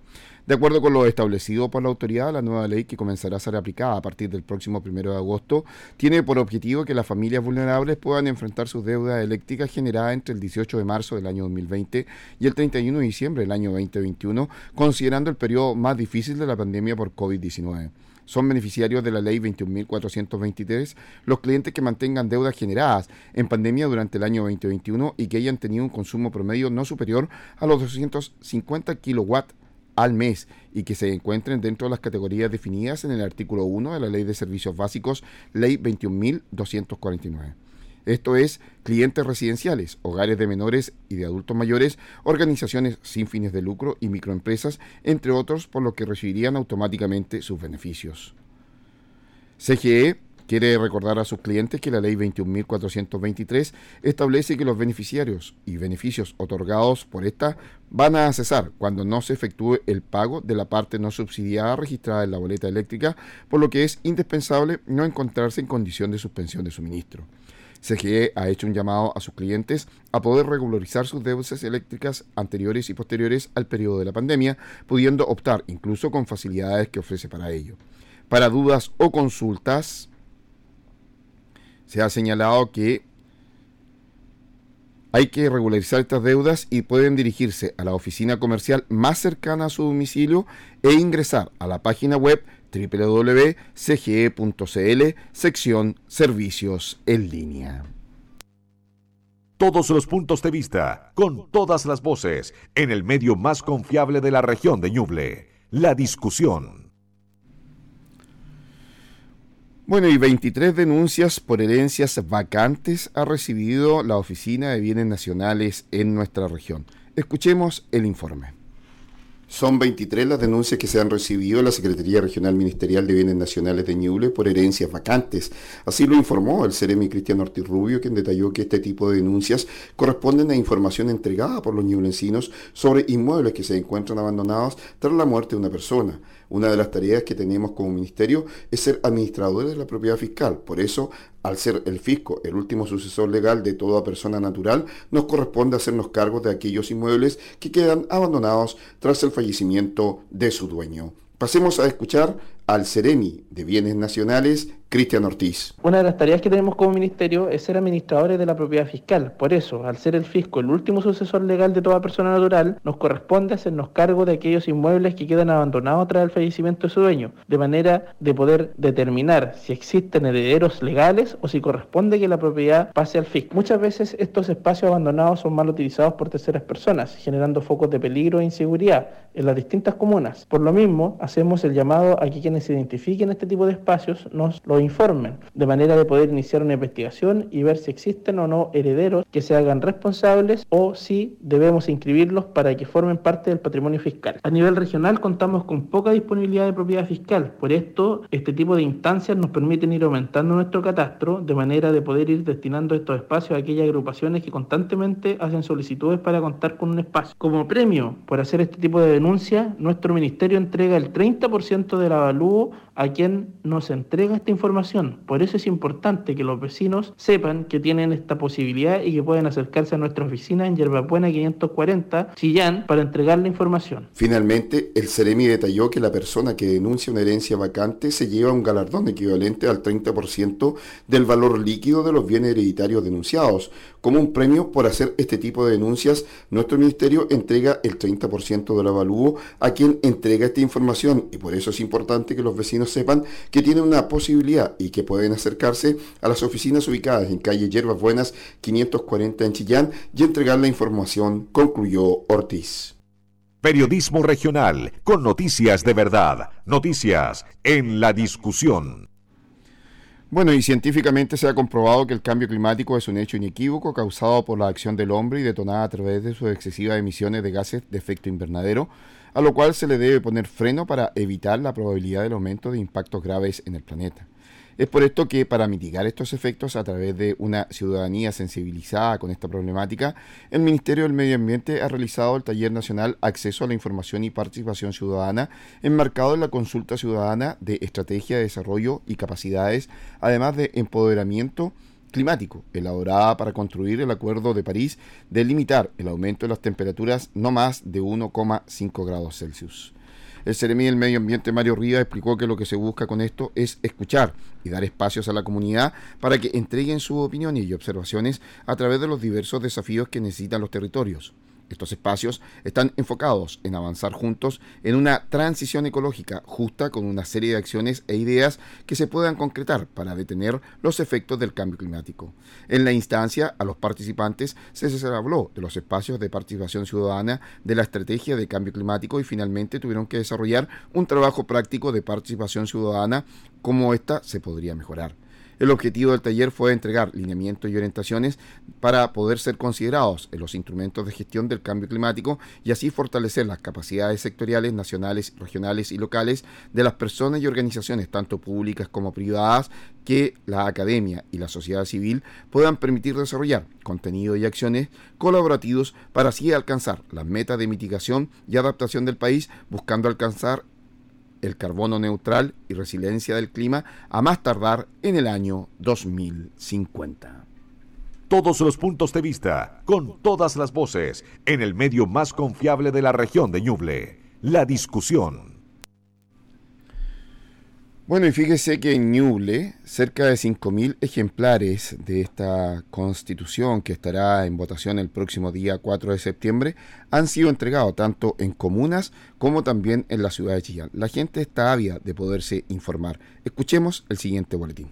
De acuerdo con lo establecido por la autoridad, la nueva ley que comenzará a ser aplicada a partir del próximo 1 de agosto tiene por objetivo que las familias vulnerables puedan enfrentar sus deudas eléctricas generadas entre el 18 de marzo del año 2020 y el 31 de diciembre del año 2021, considerando el periodo más difícil de la pandemia por COVID-19 son beneficiarios de la ley 21.423 los clientes que mantengan deudas generadas en pandemia durante el año 2021 y que hayan tenido un consumo promedio no superior a los 250 kilowatts al mes y que se encuentren dentro de las categorías definidas en el artículo 1 de la Ley de Servicios Básicos, Ley 21.249. Esto es clientes residenciales, hogares de menores y de adultos mayores, organizaciones sin fines de lucro y microempresas, entre otros, por lo que recibirían automáticamente sus beneficios. CGE Quiere recordar a sus clientes que la ley 21.423 establece que los beneficiarios y beneficios otorgados por esta van a cesar cuando no se efectúe el pago de la parte no subsidiada registrada en la boleta eléctrica, por lo que es indispensable no encontrarse en condición de suspensión de suministro. CGE ha hecho un llamado a sus clientes a poder regularizar sus deudas eléctricas anteriores y posteriores al periodo de la pandemia, pudiendo optar incluso con facilidades que ofrece para ello. Para dudas o consultas, se ha señalado que hay que regularizar estas deudas y pueden dirigirse a la oficina comercial más cercana a su domicilio e ingresar a la página web www.cge.cl, sección Servicios en línea. Todos los puntos de vista, con todas las voces, en el medio más confiable de la región de Ñuble, la discusión. Bueno, y 23 denuncias por herencias vacantes ha recibido la Oficina de Bienes Nacionales en nuestra región. Escuchemos el informe. Son 23 las denuncias que se han recibido en la Secretaría Regional Ministerial de Bienes Nacionales de Ñuble por herencias vacantes. Así lo informó el Ceremi Cristian Ortiz Rubio, quien detalló que este tipo de denuncias corresponden a información entregada por los ñublencinos sobre inmuebles que se encuentran abandonados tras la muerte de una persona. Una de las tareas que tenemos como ministerio es ser administradores de la propiedad fiscal. Por eso, al ser el fisco el último sucesor legal de toda persona natural, nos corresponde hacernos cargo de aquellos inmuebles que quedan abandonados tras el fallecimiento de su dueño. Pasemos a escuchar al Seremi de Bienes Nacionales, Cristian Ortiz. Una de las tareas que tenemos como ministerio es ser administradores de la propiedad fiscal. Por eso, al ser el fisco el último sucesor legal de toda persona natural, nos corresponde hacernos cargo de aquellos inmuebles que quedan abandonados tras el fallecimiento de su dueño, de manera de poder determinar si existen herederos legales o si corresponde que la propiedad pase al fisco. Muchas veces estos espacios abandonados son mal utilizados por terceras personas, generando focos de peligro e inseguridad en las distintas comunas. Por lo mismo, hacemos el llamado a que quienes identifiquen este tipo de espacios nos lo informen, de manera de poder iniciar una investigación y ver si existen o no herederos que se hagan responsables o si debemos inscribirlos para que formen parte del patrimonio fiscal. A nivel regional contamos con poca disponibilidad de propiedad fiscal, por esto este tipo de instancias nos permiten ir aumentando nuestro catastro de manera de poder ir destinando estos espacios a aquellas agrupaciones que constantemente hacen solicitudes para contar con un espacio. Como premio por hacer este tipo de denuncia, nuestro ministerio entrega el 30% del avalúo a quien nos entrega esta información. Por eso es importante que los vecinos sepan que tienen esta posibilidad y que pueden acercarse a nuestra oficina en Yerbabuena 540, Chillán, para entregar la información. Finalmente, el Ceremi detalló que la persona que denuncia una herencia vacante se lleva un galardón equivalente al 30% del valor líquido de los bienes hereditarios denunciados. Como un premio por hacer este tipo de denuncias, nuestro ministerio entrega el 30% del avalúo a quien entrega esta información y por eso es importante que los vecinos sepan que tienen una posibilidad y que pueden acercarse a las oficinas ubicadas en calle Yerbas Buenas 540 en Chillán y entregar la información, concluyó Ortiz. Periodismo regional con noticias de verdad, noticias en la discusión. Bueno, y científicamente se ha comprobado que el cambio climático es un hecho inequívoco causado por la acción del hombre y detonada a través de sus excesivas emisiones de gases de efecto invernadero, a lo cual se le debe poner freno para evitar la probabilidad del aumento de impactos graves en el planeta. Es por esto que para mitigar estos efectos a través de una ciudadanía sensibilizada con esta problemática, el Ministerio del Medio Ambiente ha realizado el Taller Nacional Acceso a la Información y Participación Ciudadana, enmarcado en la consulta ciudadana de estrategia de desarrollo y capacidades, además de empoderamiento climático, elaborada para construir el Acuerdo de París de limitar el aumento de las temperaturas no más de 1,5 grados Celsius. El Ceremi del Medio Ambiente Mario Rivas explicó que lo que se busca con esto es escuchar y dar espacios a la comunidad para que entreguen su opinión y observaciones a través de los diversos desafíos que necesitan los territorios. Estos espacios están enfocados en avanzar juntos en una transición ecológica justa con una serie de acciones e ideas que se puedan concretar para detener los efectos del cambio climático. En la instancia, a los participantes se habló de los espacios de participación ciudadana, de la estrategia de cambio climático y finalmente tuvieron que desarrollar un trabajo práctico de participación ciudadana, cómo ésta se podría mejorar. El objetivo del taller fue entregar lineamientos y orientaciones para poder ser considerados en los instrumentos de gestión del cambio climático y así fortalecer las capacidades sectoriales, nacionales, regionales y locales de las personas y organizaciones, tanto públicas como privadas, que la academia y la sociedad civil puedan permitir desarrollar contenido y acciones colaborativos para así alcanzar las metas de mitigación y adaptación del país, buscando alcanzar el carbono neutral y resiliencia del clima a más tardar en el año 2050. Todos los puntos de vista, con todas las voces, en el medio más confiable de la región de Ñuble, la discusión. Bueno, y fíjese que en Ñuble, cerca de 5.000 ejemplares de esta constitución que estará en votación el próximo día 4 de septiembre han sido entregados tanto en comunas como también en la ciudad de Chillán. La gente está ávida de poderse informar. Escuchemos el siguiente boletín.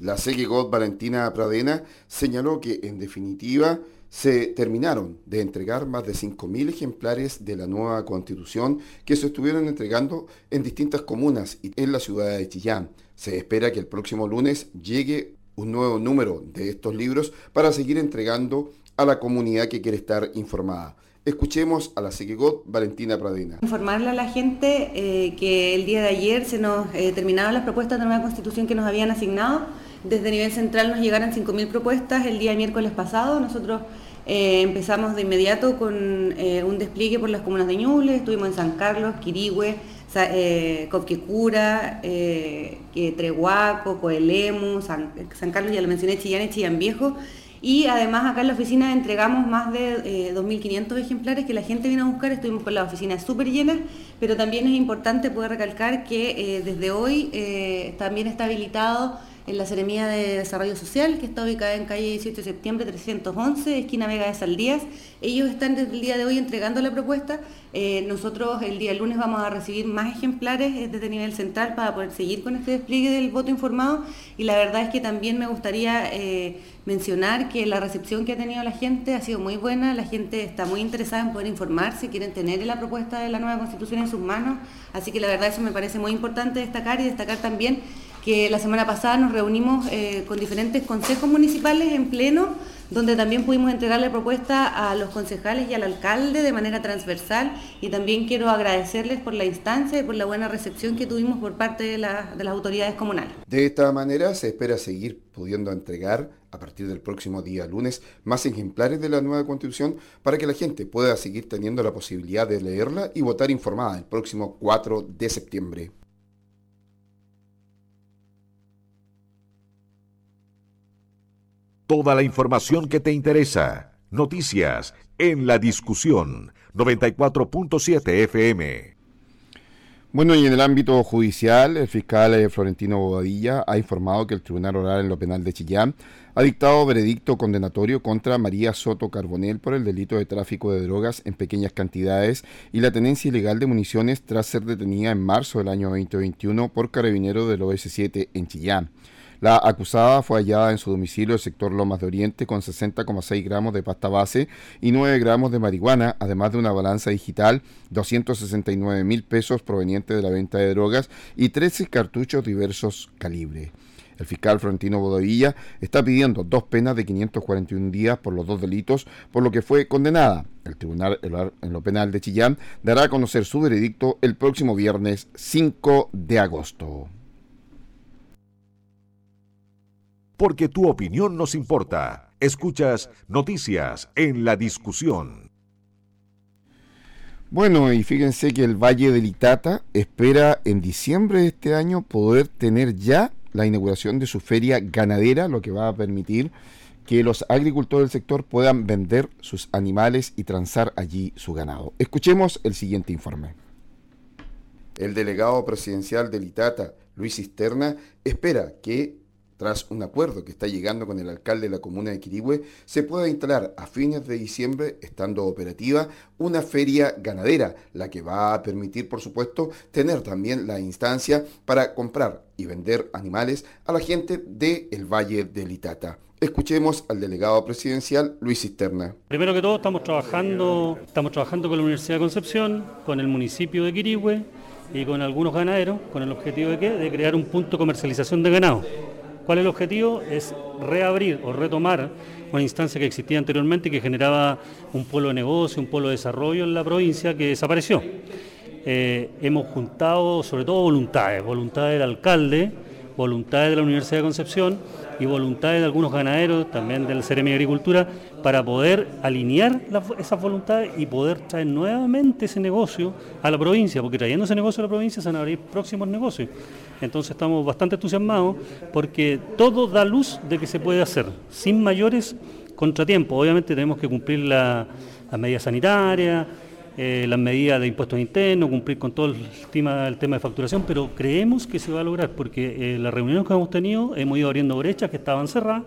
La God Valentina Pradena señaló que, en definitiva, se terminaron de entregar más de 5.000 ejemplares de la nueva constitución que se estuvieron entregando en distintas comunas y en la ciudad de Chillán. Se espera que el próximo lunes llegue un nuevo número de estos libros para seguir entregando a la comunidad que quiere estar informada. Escuchemos a la Sequegot Valentina Pradena. Informarle a la gente eh, que el día de ayer se nos eh, terminaron las propuestas de nueva constitución que nos habían asignado desde nivel central nos llegaron 5.000 propuestas el día miércoles pasado. Nosotros eh, empezamos de inmediato con eh, un despliegue por las comunas de Ñuble, estuvimos en San Carlos, Quirigüe, eh, Copquecura, eh, Trehuaco, Coelemu, San, Carlos, ya lo mencioné, Chillán y Chillán Viejo. Y además acá en la oficina entregamos más de 2.500 ejemplares que la gente vino a buscar, estuvimos con la oficina súper llena, pero también es importante poder recalcar que desde hoy también está habilitado en la Seremía de Desarrollo Social, que está ubicada en calle 18 de septiembre 311, esquina Vega de Saldías. Ellos están desde el día de hoy entregando la propuesta. Eh, nosotros el día lunes vamos a recibir más ejemplares eh, desde nivel central para poder seguir con este despliegue del voto informado. Y la verdad es que también me gustaría eh, mencionar que la recepción que ha tenido la gente ha sido muy buena. La gente está muy interesada en poder informarse, quieren tener la propuesta de la nueva constitución en sus manos. Así que la verdad eso me parece muy importante destacar y destacar también que la semana pasada nos reunimos eh, con diferentes consejos municipales en pleno, donde también pudimos entregarle propuesta a los concejales y al alcalde de manera transversal y también quiero agradecerles por la instancia y por la buena recepción que tuvimos por parte de, de las autoridades comunales. De esta manera se espera seguir pudiendo entregar a partir del próximo día lunes más ejemplares de la nueva constitución para que la gente pueda seguir teniendo la posibilidad de leerla y votar informada el próximo 4 de septiembre. Toda la información que te interesa. Noticias en la discusión 94.7 FM. Bueno, y en el ámbito judicial, el fiscal eh, Florentino Bobadilla ha informado que el Tribunal Oral en lo Penal de Chillán ha dictado veredicto condenatorio contra María Soto Carbonel por el delito de tráfico de drogas en pequeñas cantidades y la tenencia ilegal de municiones tras ser detenida en marzo del año 2021 por carabinero del OS7 en Chillán. La acusada fue hallada en su domicilio del sector Lomas de Oriente con 60,6 gramos de pasta base y 9 gramos de marihuana, además de una balanza digital, 269 mil pesos provenientes de la venta de drogas y 13 cartuchos diversos calibres. El fiscal Florentino Bodavilla está pidiendo dos penas de 541 días por los dos delitos, por lo que fue condenada. El Tribunal en lo Penal de Chillán dará a conocer su veredicto el próximo viernes 5 de agosto. Porque tu opinión nos importa. Escuchas Noticias en la Discusión. Bueno, y fíjense que el Valle del Itata espera en diciembre de este año poder tener ya la inauguración de su feria ganadera, lo que va a permitir que los agricultores del sector puedan vender sus animales y transar allí su ganado. Escuchemos el siguiente informe. El delegado presidencial del Itata, Luis Cisterna, espera que tras un acuerdo que está llegando con el alcalde de la comuna de Quirihue, se pueda instalar a fines de diciembre, estando operativa, una feria ganadera, la que va a permitir, por supuesto, tener también la instancia para comprar y vender animales a la gente del el Valle del Itata. Escuchemos al delegado presidencial Luis Cisterna. Primero que todo estamos trabajando, estamos trabajando con la Universidad de Concepción, con el municipio de Quirihue y con algunos ganaderos, con el objetivo de, ¿qué? de crear un punto de comercialización de ganado ¿Cuál es el objetivo? Es reabrir o retomar una instancia que existía anteriormente y que generaba un polo de negocio, un polo de desarrollo en la provincia que desapareció. Eh, hemos juntado sobre todo voluntades, voluntades del alcalde, voluntades de la Universidad de Concepción y voluntades de algunos ganaderos, también del Ceremi de Agricultura, para poder alinear esas voluntades y poder traer nuevamente ese negocio a la provincia, porque trayendo ese negocio a la provincia se van a abrir próximos negocios. Entonces estamos bastante entusiasmados porque todo da luz de que se puede hacer, sin mayores contratiempos. Obviamente tenemos que cumplir las medidas sanitarias, eh, las medidas de impuestos internos, cumplir con todo el tema, el tema de facturación, pero creemos que se va a lograr porque eh, las reuniones que hemos tenido hemos ido abriendo brechas que estaban cerradas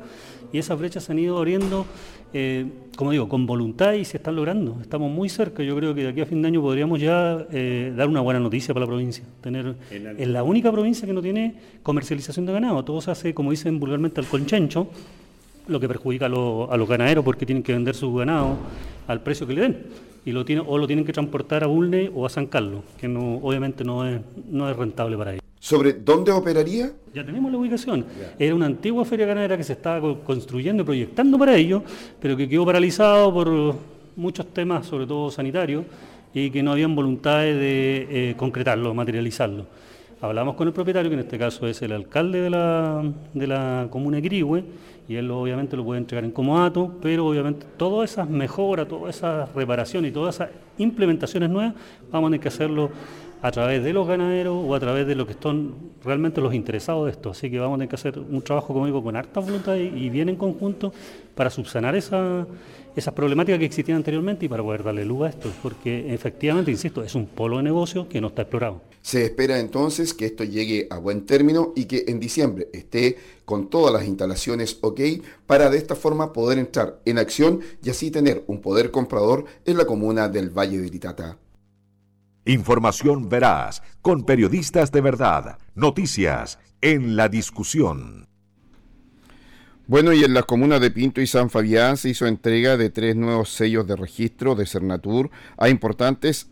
y esas brechas se han ido abriendo, eh, como digo, con voluntad y se están logrando. Estamos muy cerca, yo creo que de aquí a fin de año podríamos ya dar una buena noticia para la provincia. Tener, es la única provincia que no tiene comercialización de ganado, todo se hace, como dicen vulgarmente, al conchencho, lo que perjudica a, a los ganaderos porque tienen que vender su ganado al precio que le den y lo tiene, o lo tienen que transportar a Bulne o a San Carlos, que no, obviamente no es, no es rentable para ellos. ¿Sobre dónde operaría? Ya tenemos la ubicación. Era una antigua feria ganadera que se estaba construyendo y proyectando para ello, pero que quedó paralizado por muchos temas, sobre todo sanitarios, y que no habían voluntades de eh, concretarlo, materializarlo. Hablamos con el propietario, que en este caso es el alcalde de la, de la comuna de Quirihue, y él obviamente lo puede entregar en comodato, pero obviamente todas esas mejoras, todas esas reparaciones y todas esas implementaciones nuevas vamos a tener que hacerlo a través de los ganaderos o a través de los que están realmente los interesados de esto. Así que vamos a tener que hacer un trabajo, como con harta voluntad y, bien en conjunto para subsanar esa, esas problemáticas que existían anteriormente y para poder darle luz a esto, porque efectivamente, insisto, es un polo de negocio que no está explorado. Se espera entonces que esto llegue a buen término y que en diciembre esté con todas las instalaciones ok para de esta forma poder entrar en acción y así tener un poder comprador en la comuna del Valle de Litata. Información veraz, con periodistas de verdad, noticias en la discusión. Bueno, y en las comunas de Pinto y San Fabián se hizo entrega de tres nuevos sellos de registro de Cernatur a importantes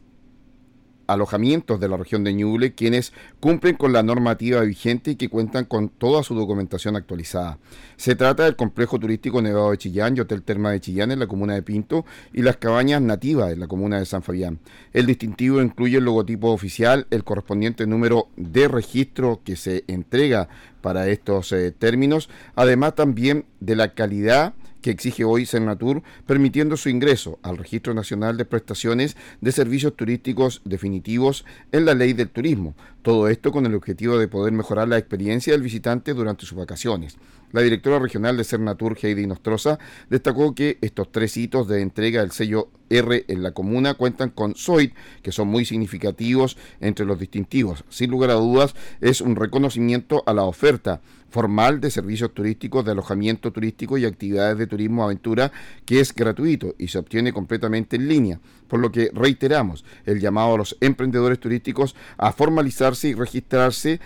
alojamientos de la región de Ñuble, quienes cumplen con la normativa vigente y que cuentan con toda su documentación actualizada. Se trata del complejo turístico Nevado de Chillán y Hotel Terma de Chillán en la comuna de Pinto y las cabañas nativas en la comuna de San Fabián. El distintivo incluye el logotipo oficial, el correspondiente número de registro que se entrega para estos eh, términos, además también de la calidad que exige hoy Cernatur, permitiendo su ingreso al Registro Nacional de Prestaciones de Servicios Turísticos Definitivos en la Ley del Turismo. Todo esto con el objetivo de poder mejorar la experiencia del visitante durante sus vacaciones. La directora regional de Cernatur, Heidi Nostroza, destacó que estos tres hitos de entrega del sello R en la comuna cuentan con SOIT, que son muy significativos entre los distintivos. Sin lugar a dudas, es un reconocimiento a la oferta formal de servicios turísticos, de alojamiento turístico y actividades de turismo aventura que es gratuito y se obtiene completamente en línea, por lo que reiteramos el llamado a los emprendedores turísticos a formalizarse y registrarse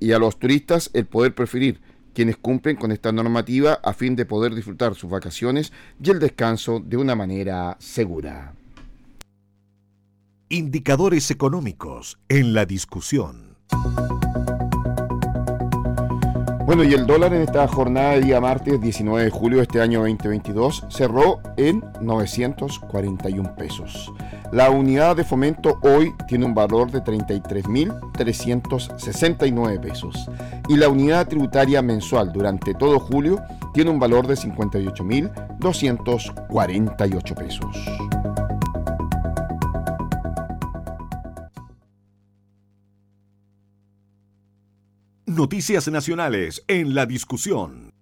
y a los turistas el poder preferir quienes cumplen con esta normativa a fin de poder disfrutar sus vacaciones y el descanso de una manera segura. Indicadores económicos en la discusión. Bueno, y el dólar en esta jornada de día martes 19 de julio de este año 2022 cerró en 941 pesos. La unidad de fomento hoy tiene un valor de 33.369 pesos y la unidad tributaria mensual durante todo julio tiene un valor de 58.248 pesos. Noticias Nacionales en la discusión.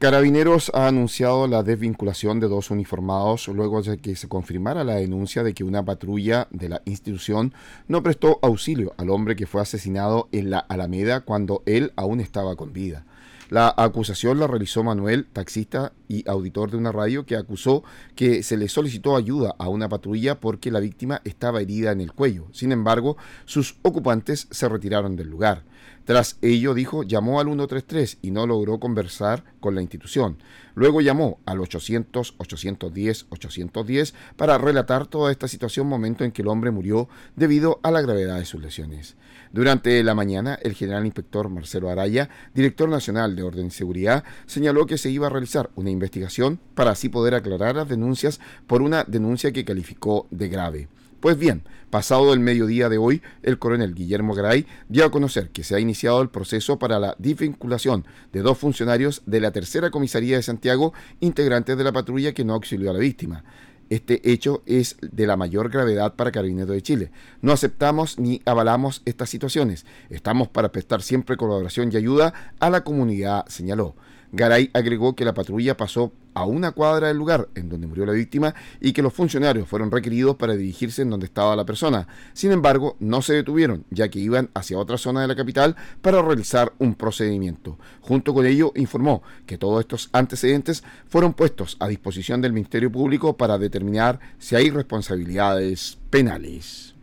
Carabineros ha anunciado la desvinculación de dos uniformados luego de que se confirmara la denuncia de que una patrulla de la institución no prestó auxilio al hombre que fue asesinado en la Alameda cuando él aún estaba con vida. La acusación la realizó Manuel, taxista y auditor de una radio, que acusó que se le solicitó ayuda a una patrulla porque la víctima estaba herida en el cuello. Sin embargo, sus ocupantes se retiraron del lugar. Tras ello, dijo, llamó al 133 y no logró conversar con la institución. Luego llamó al 800, 810, 810 para relatar toda esta situación momento en que el hombre murió debido a la gravedad de sus lesiones. Durante la mañana, el general inspector Marcelo Araya, director nacional de Orden y Seguridad, señaló que se iba a realizar una investigación para así poder aclarar las denuncias por una denuncia que calificó de grave. Pues bien, pasado el mediodía de hoy, el coronel Guillermo Garay dio a conocer que se ha iniciado el proceso para la desvinculación de dos funcionarios de la tercera comisaría de Santiago, integrantes de la patrulla que no auxilió a la víctima. Este hecho es de la mayor gravedad para Carabineros de Chile. No aceptamos ni avalamos estas situaciones. Estamos para prestar siempre colaboración y ayuda a la comunidad, señaló. Garay agregó que la patrulla pasó a una cuadra del lugar en donde murió la víctima y que los funcionarios fueron requeridos para dirigirse en donde estaba la persona. Sin embargo, no se detuvieron, ya que iban hacia otra zona de la capital para realizar un procedimiento. Junto con ello, informó que todos estos antecedentes fueron puestos a disposición del Ministerio Público para determinar si hay responsabilidades penales.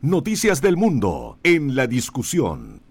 Noticias del Mundo en la discusión.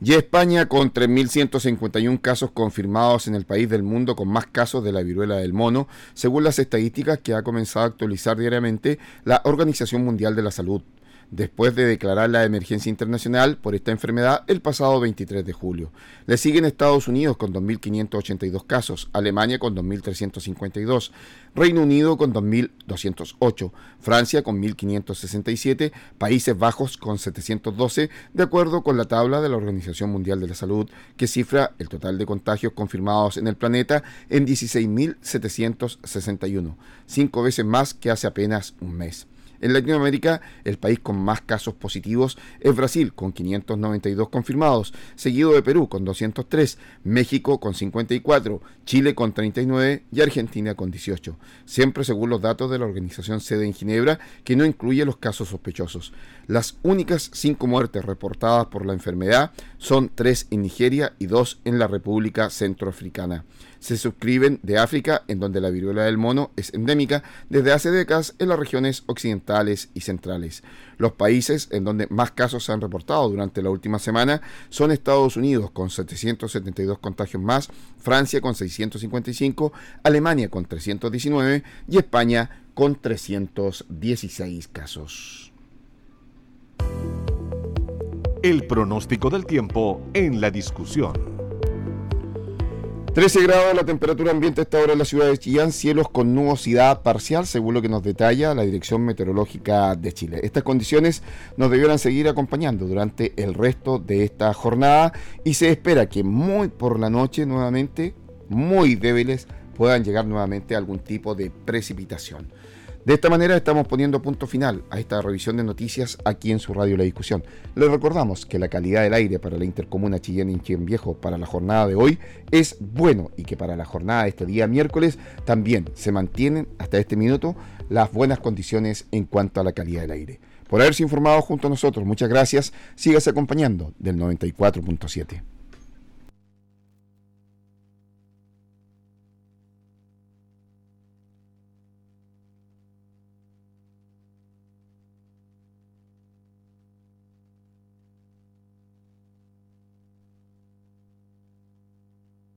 Y España con 3.151 casos confirmados en el país del mundo con más casos de la viruela del mono, según las estadísticas que ha comenzado a actualizar diariamente la Organización Mundial de la Salud después de declarar la emergencia internacional por esta enfermedad el pasado 23 de julio. Le siguen Estados Unidos con 2.582 casos, Alemania con 2.352, Reino Unido con 2.208, Francia con 1.567, Países Bajos con 712, de acuerdo con la tabla de la Organización Mundial de la Salud, que cifra el total de contagios confirmados en el planeta en 16.761, cinco veces más que hace apenas un mes. En Latinoamérica, el país con más casos positivos es Brasil, con 592 confirmados, seguido de Perú, con 203, México, con 54, Chile, con 39 y Argentina, con 18. Siempre según los datos de la organización sede en Ginebra, que no incluye los casos sospechosos. Las únicas cinco muertes reportadas por la enfermedad son tres en Nigeria y dos en la República Centroafricana se suscriben de África, en donde la viruela del mono es endémica desde hace décadas en las regiones occidentales y centrales. Los países en donde más casos se han reportado durante la última semana son Estados Unidos con 772 contagios más, Francia con 655, Alemania con 319 y España con 316 casos. El pronóstico del tiempo en la discusión. 13 grados la temperatura ambiente a esta hora en la ciudad de Chillán, cielos con nubosidad parcial, según lo que nos detalla la Dirección Meteorológica de Chile. Estas condiciones nos debieran seguir acompañando durante el resto de esta jornada y se espera que muy por la noche nuevamente, muy débiles, puedan llegar nuevamente algún tipo de precipitación. De esta manera estamos poniendo punto final a esta revisión de noticias aquí en su radio La Discusión. Les recordamos que la calidad del aire para la intercomuna Chillán y Chillán Viejo para la jornada de hoy es bueno y que para la jornada de este día miércoles también se mantienen hasta este minuto las buenas condiciones en cuanto a la calidad del aire. Por haberse informado junto a nosotros, muchas gracias. Sígase acompañando del 94.7.